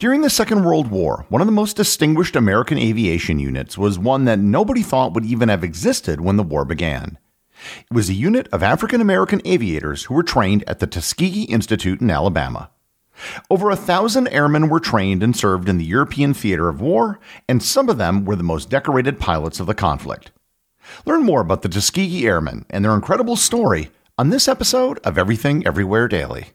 During the Second World War, one of the most distinguished American aviation units was one that nobody thought would even have existed when the war began. It was a unit of African American aviators who were trained at the Tuskegee Institute in Alabama. Over a thousand airmen were trained and served in the European theater of war, and some of them were the most decorated pilots of the conflict. Learn more about the Tuskegee Airmen and their incredible story on this episode of Everything Everywhere Daily.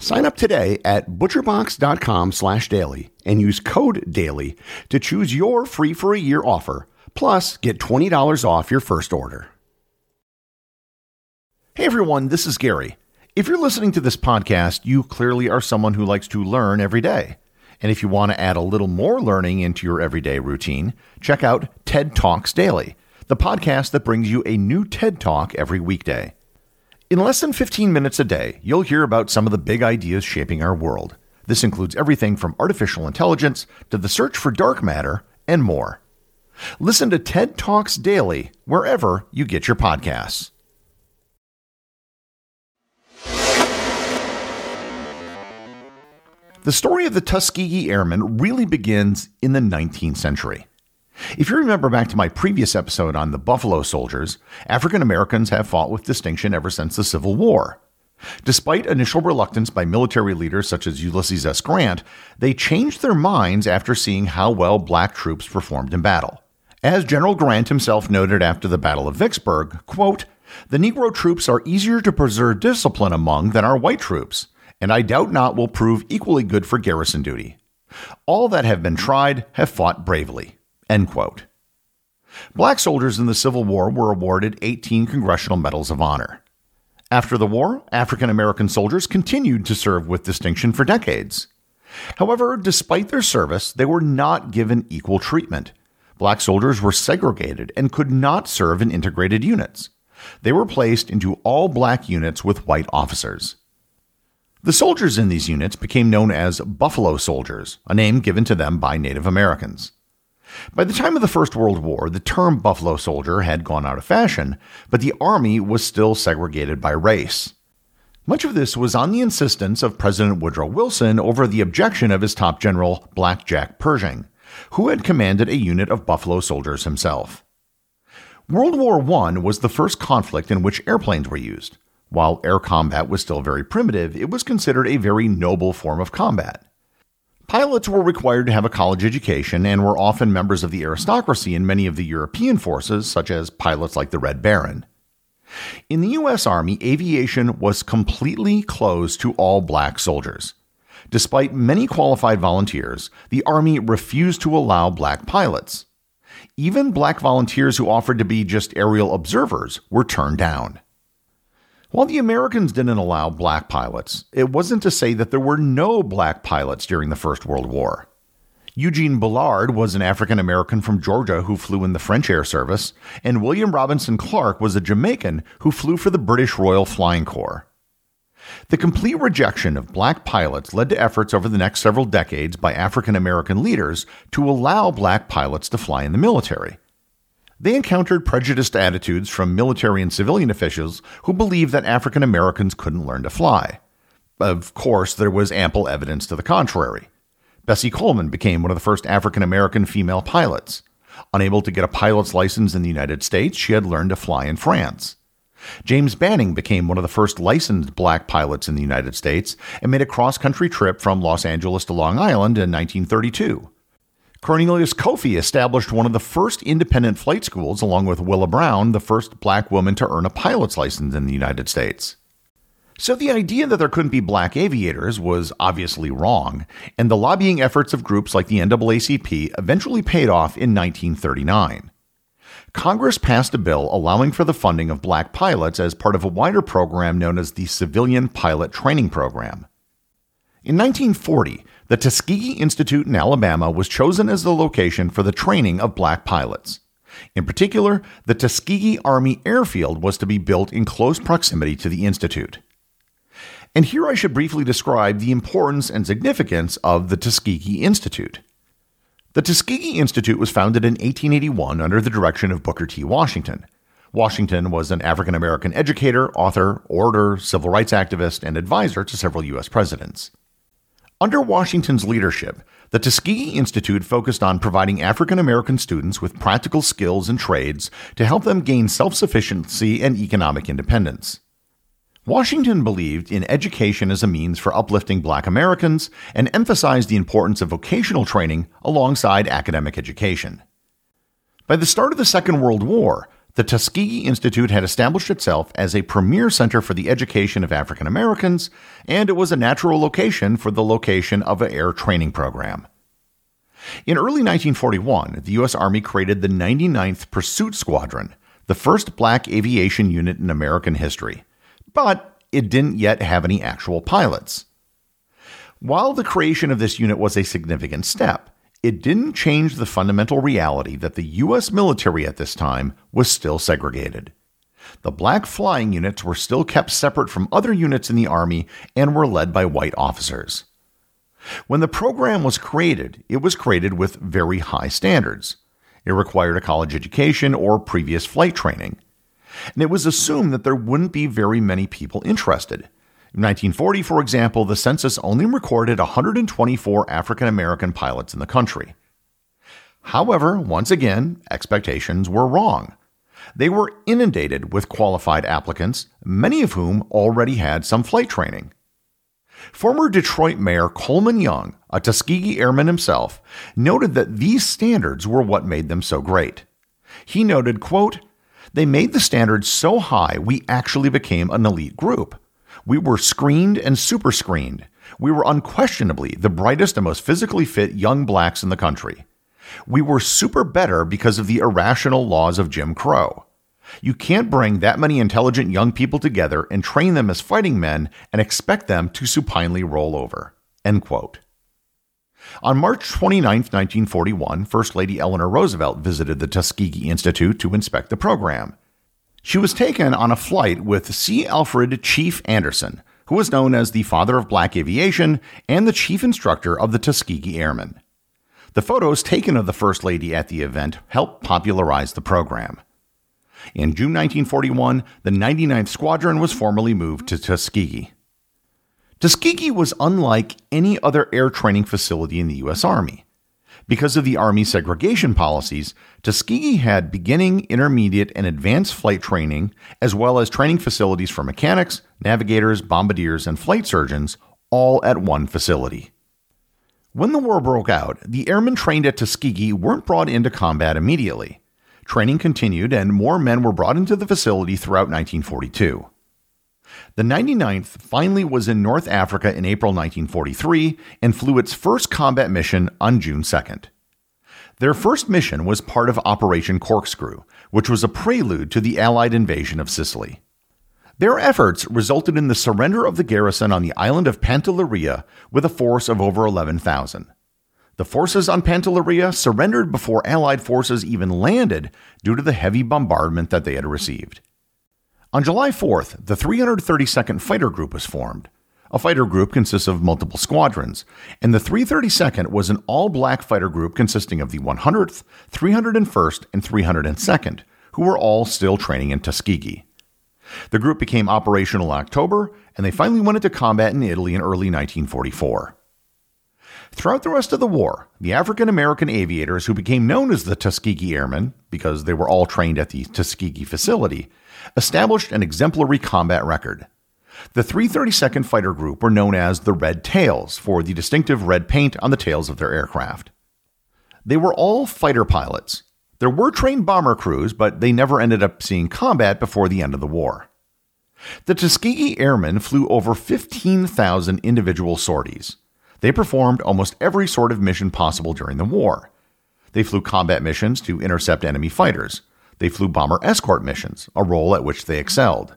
Sign up today at butcherbox.com slash daily and use code DAILY to choose your free for a year offer, plus get $20 off your first order. Hey everyone, this is Gary. If you're listening to this podcast, you clearly are someone who likes to learn every day. And if you want to add a little more learning into your everyday routine, check out TED Talks Daily, the podcast that brings you a new TED Talk every weekday. In less than 15 minutes a day, you'll hear about some of the big ideas shaping our world. This includes everything from artificial intelligence to the search for dark matter and more. Listen to TED Talks daily wherever you get your podcasts. The story of the Tuskegee Airmen really begins in the 19th century. If you remember back to my previous episode on the Buffalo Soldiers, African Americans have fought with distinction ever since the Civil War. Despite initial reluctance by military leaders such as Ulysses S. Grant, they changed their minds after seeing how well black troops performed in battle. As General Grant himself noted after the Battle of Vicksburg, quote, the Negro troops are easier to preserve discipline among than our white troops, and I doubt not will prove equally good for garrison duty. All that have been tried have fought bravely. End quote. Black soldiers in the Civil War were awarded 18 Congressional Medals of Honor. After the war, African American soldiers continued to serve with distinction for decades. However, despite their service, they were not given equal treatment. Black soldiers were segregated and could not serve in integrated units. They were placed into all black units with white officers. The soldiers in these units became known as Buffalo Soldiers, a name given to them by Native Americans. By the time of the First World War, the term Buffalo Soldier had gone out of fashion, but the Army was still segregated by race. Much of this was on the insistence of President Woodrow Wilson over the objection of his top general, Black Jack Pershing, who had commanded a unit of Buffalo Soldiers himself. World War I was the first conflict in which airplanes were used. While air combat was still very primitive, it was considered a very noble form of combat. Pilots were required to have a college education and were often members of the aristocracy in many of the European forces, such as pilots like the Red Baron. In the U.S. Army, aviation was completely closed to all black soldiers. Despite many qualified volunteers, the Army refused to allow black pilots. Even black volunteers who offered to be just aerial observers were turned down. While the Americans didn't allow black pilots, it wasn't to say that there were no black pilots during the First World War. Eugene Bullard was an African American from Georgia who flew in the French Air Service, and William Robinson Clark was a Jamaican who flew for the British Royal Flying Corps. The complete rejection of black pilots led to efforts over the next several decades by African American leaders to allow black pilots to fly in the military. They encountered prejudiced attitudes from military and civilian officials who believed that African Americans couldn't learn to fly. Of course, there was ample evidence to the contrary. Bessie Coleman became one of the first African American female pilots. Unable to get a pilot's license in the United States, she had learned to fly in France. James Banning became one of the first licensed black pilots in the United States and made a cross country trip from Los Angeles to Long Island in 1932. Cornelius Coffey established one of the first independent flight schools, along with Willa Brown, the first black woman to earn a pilot's license in the United States. So the idea that there couldn't be black aviators was obviously wrong, and the lobbying efforts of groups like the NAACP eventually paid off in 1939. Congress passed a bill allowing for the funding of black pilots as part of a wider program known as the Civilian Pilot Training Program. In 1940, the Tuskegee Institute in Alabama was chosen as the location for the training of black pilots. In particular, the Tuskegee Army Airfield was to be built in close proximity to the Institute. And here I should briefly describe the importance and significance of the Tuskegee Institute. The Tuskegee Institute was founded in 1881 under the direction of Booker T. Washington. Washington was an African American educator, author, orator, civil rights activist, and advisor to several U.S. presidents. Under Washington's leadership, the Tuskegee Institute focused on providing African American students with practical skills and trades to help them gain self sufficiency and economic independence. Washington believed in education as a means for uplifting black Americans and emphasized the importance of vocational training alongside academic education. By the start of the Second World War, the Tuskegee Institute had established itself as a premier center for the education of African Americans, and it was a natural location for the location of an air training program. In early 1941, the U.S. Army created the 99th Pursuit Squadron, the first black aviation unit in American history, but it didn't yet have any actual pilots. While the creation of this unit was a significant step, it didn't change the fundamental reality that the U.S. military at this time was still segregated. The black flying units were still kept separate from other units in the Army and were led by white officers. When the program was created, it was created with very high standards. It required a college education or previous flight training. And it was assumed that there wouldn't be very many people interested. In 1940, for example, the census only recorded 124 African American pilots in the country. However, once again, expectations were wrong. They were inundated with qualified applicants, many of whom already had some flight training. Former Detroit Mayor Coleman Young, a Tuskegee Airman himself, noted that these standards were what made them so great. He noted, quote, They made the standards so high we actually became an elite group. We were screened and super screened. We were unquestionably the brightest and most physically fit young blacks in the country. We were super better because of the irrational laws of Jim Crow. You can't bring that many intelligent young people together and train them as fighting men and expect them to supinely roll over. End quote. On March 29, 1941, First Lady Eleanor Roosevelt visited the Tuskegee Institute to inspect the program. She was taken on a flight with C. Alfred Chief Anderson, who was known as the father of black aviation and the chief instructor of the Tuskegee Airmen. The photos taken of the First Lady at the event helped popularize the program. In June 1941, the 99th Squadron was formally moved to Tuskegee. Tuskegee was unlike any other air training facility in the U.S. Army. Because of the Army segregation policies, Tuskegee had beginning, intermediate, and advanced flight training, as well as training facilities for mechanics, navigators, bombardiers, and flight surgeons, all at one facility. When the war broke out, the airmen trained at Tuskegee weren't brought into combat immediately. Training continued, and more men were brought into the facility throughout 1942. The 99th finally was in North Africa in April 1943 and flew its first combat mission on June 2nd. Their first mission was part of Operation Corkscrew, which was a prelude to the Allied invasion of Sicily. Their efforts resulted in the surrender of the garrison on the island of Pantelleria with a force of over 11,000. The forces on Pantelleria surrendered before Allied forces even landed due to the heavy bombardment that they had received. On July 4th, the 332nd Fighter Group was formed. A fighter group consists of multiple squadrons, and the 332nd was an all black fighter group consisting of the 100th, 301st, and 302nd, who were all still training in Tuskegee. The group became operational in October, and they finally went into combat in Italy in early 1944. Throughout the rest of the war, the African American aviators who became known as the Tuskegee Airmen, because they were all trained at the Tuskegee facility, established an exemplary combat record. The 332nd Fighter Group were known as the Red Tails for the distinctive red paint on the tails of their aircraft. They were all fighter pilots. There were trained bomber crews, but they never ended up seeing combat before the end of the war. The Tuskegee Airmen flew over 15,000 individual sorties. They performed almost every sort of mission possible during the war. They flew combat missions to intercept enemy fighters. They flew bomber escort missions, a role at which they excelled.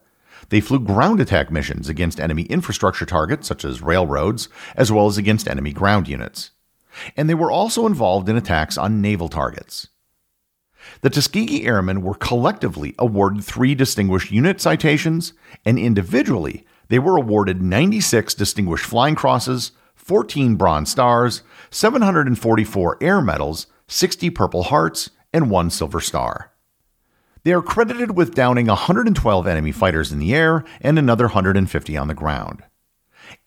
They flew ground attack missions against enemy infrastructure targets, such as railroads, as well as against enemy ground units. And they were also involved in attacks on naval targets. The Tuskegee Airmen were collectively awarded three Distinguished Unit citations, and individually, they were awarded 96 Distinguished Flying Crosses, 14 Bronze Stars, 744 Air Medals, 60 Purple Hearts, and one Silver Star. They are credited with downing 112 enemy fighters in the air and another 150 on the ground.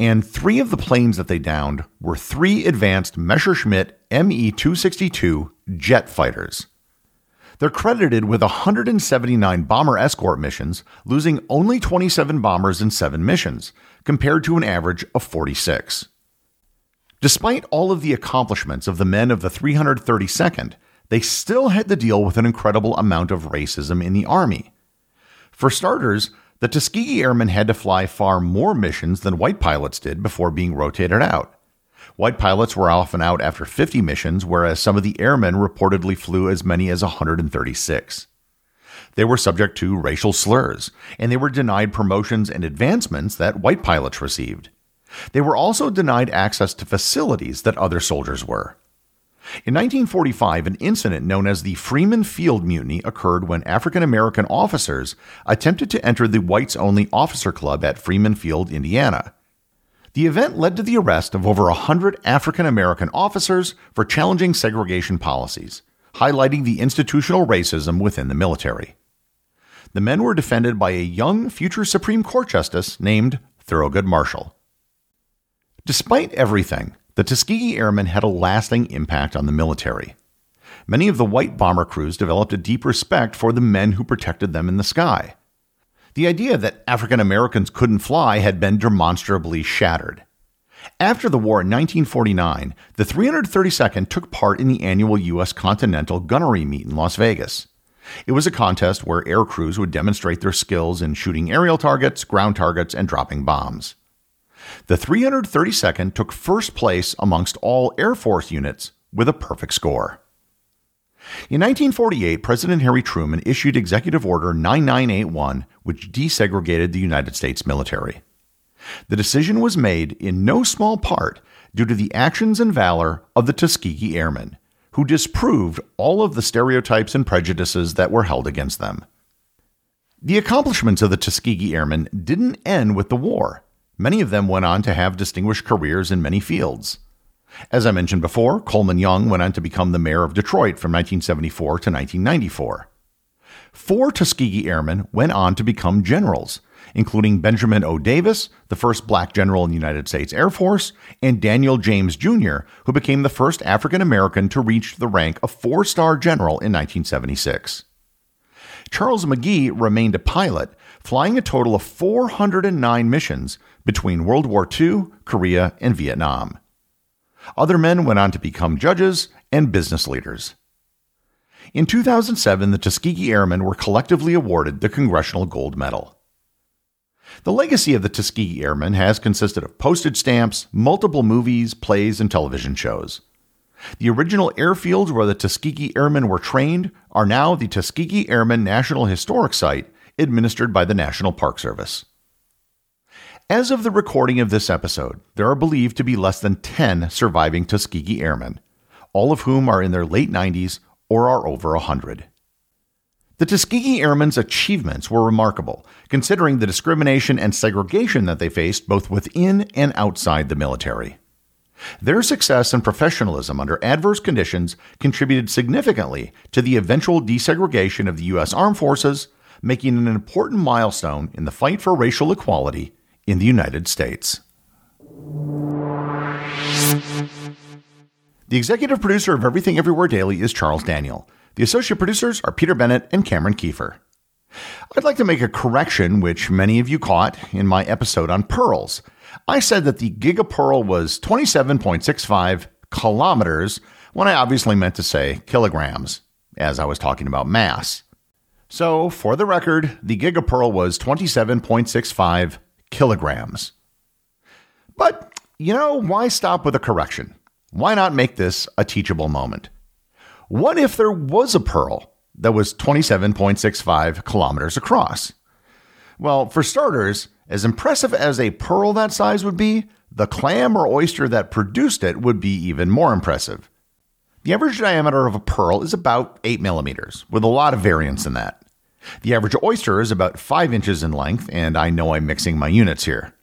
And three of the planes that they downed were three advanced Messerschmitt Me 262 jet fighters. They're credited with 179 bomber escort missions, losing only 27 bombers in seven missions, compared to an average of 46. Despite all of the accomplishments of the men of the 332nd, they still had to deal with an incredible amount of racism in the Army. For starters, the Tuskegee Airmen had to fly far more missions than white pilots did before being rotated out. White pilots were often out after 50 missions, whereas some of the airmen reportedly flew as many as 136. They were subject to racial slurs, and they were denied promotions and advancements that white pilots received. They were also denied access to facilities that other soldiers were. In 1945, an incident known as the Freeman Field Mutiny occurred when African American officers attempted to enter the whites only officer club at Freeman Field, Indiana. The event led to the arrest of over 100 African American officers for challenging segregation policies, highlighting the institutional racism within the military. The men were defended by a young future Supreme Court justice named Thurgood Marshall. Despite everything, the Tuskegee Airmen had a lasting impact on the military. Many of the white bomber crews developed a deep respect for the men who protected them in the sky. The idea that African Americans couldn't fly had been demonstrably shattered. After the war in 1949, the 332nd took part in the annual U.S. Continental Gunnery Meet in Las Vegas. It was a contest where air crews would demonstrate their skills in shooting aerial targets, ground targets, and dropping bombs. The 332nd took first place amongst all Air Force units with a perfect score. In 1948, President Harry Truman issued Executive Order 9981, which desegregated the United States military. The decision was made in no small part due to the actions and valor of the Tuskegee Airmen, who disproved all of the stereotypes and prejudices that were held against them. The accomplishments of the Tuskegee Airmen didn't end with the war. Many of them went on to have distinguished careers in many fields. As I mentioned before, Coleman Young went on to become the mayor of Detroit from 1974 to 1994. Four Tuskegee Airmen went on to become generals, including Benjamin O. Davis, the first black general in the United States Air Force, and Daniel James Jr., who became the first African American to reach the rank of four star general in 1976. Charles McGee remained a pilot, flying a total of 409 missions between World War II, Korea, and Vietnam. Other men went on to become judges and business leaders. In 2007, the Tuskegee Airmen were collectively awarded the Congressional Gold Medal. The legacy of the Tuskegee Airmen has consisted of postage stamps, multiple movies, plays, and television shows. The original airfields where the Tuskegee Airmen were trained are now the Tuskegee Airmen National Historic Site, administered by the National Park Service. As of the recording of this episode, there are believed to be less than 10 surviving Tuskegee Airmen, all of whom are in their late 90s or are over 100. The Tuskegee Airmen's achievements were remarkable, considering the discrimination and segregation that they faced both within and outside the military. Their success and professionalism under adverse conditions contributed significantly to the eventual desegregation of the U.S. Armed Forces, making an important milestone in the fight for racial equality in the United States. The executive producer of Everything Everywhere Daily is Charles Daniel. The associate producers are Peter Bennett and Cameron Kieffer. I'd like to make a correction, which many of you caught in my episode on pearls. I said that the gigapearl was 27.65 kilometers when I obviously meant to say kilograms, as I was talking about mass. So, for the record, the gigapearl was 27.65 kilograms. But, you know, why stop with a correction? Why not make this a teachable moment? What if there was a pearl that was 27.65 kilometers across? Well, for starters, as impressive as a pearl that size would be, the clam or oyster that produced it would be even more impressive. The average diameter of a pearl is about 8 millimeters, with a lot of variance in that. The average oyster is about 5 inches in length, and I know I'm mixing my units here.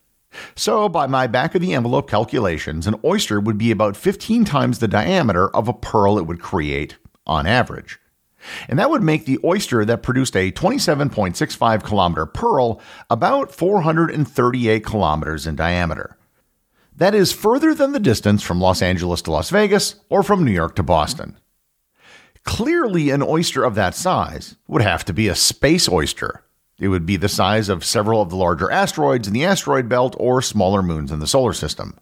So, by my back of the envelope calculations, an oyster would be about 15 times the diameter of a pearl it would create on average. And that would make the oyster that produced a 27.65 kilometer pearl about 438 kilometers in diameter. That is further than the distance from Los Angeles to Las Vegas or from New York to Boston. Clearly, an oyster of that size would have to be a space oyster. It would be the size of several of the larger asteroids in the asteroid belt or smaller moons in the solar system.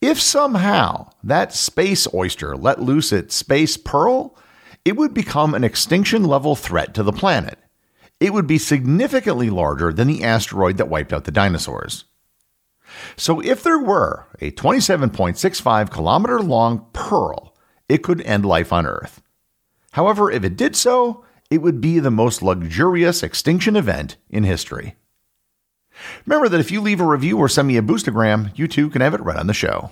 If somehow that space oyster let loose its space pearl, it would become an extinction level threat to the planet. It would be significantly larger than the asteroid that wiped out the dinosaurs. So, if there were a 27.65 kilometer long pearl, it could end life on Earth. However, if it did so, it would be the most luxurious extinction event in history. Remember that if you leave a review or send me a boostagram, you too can have it read on the show.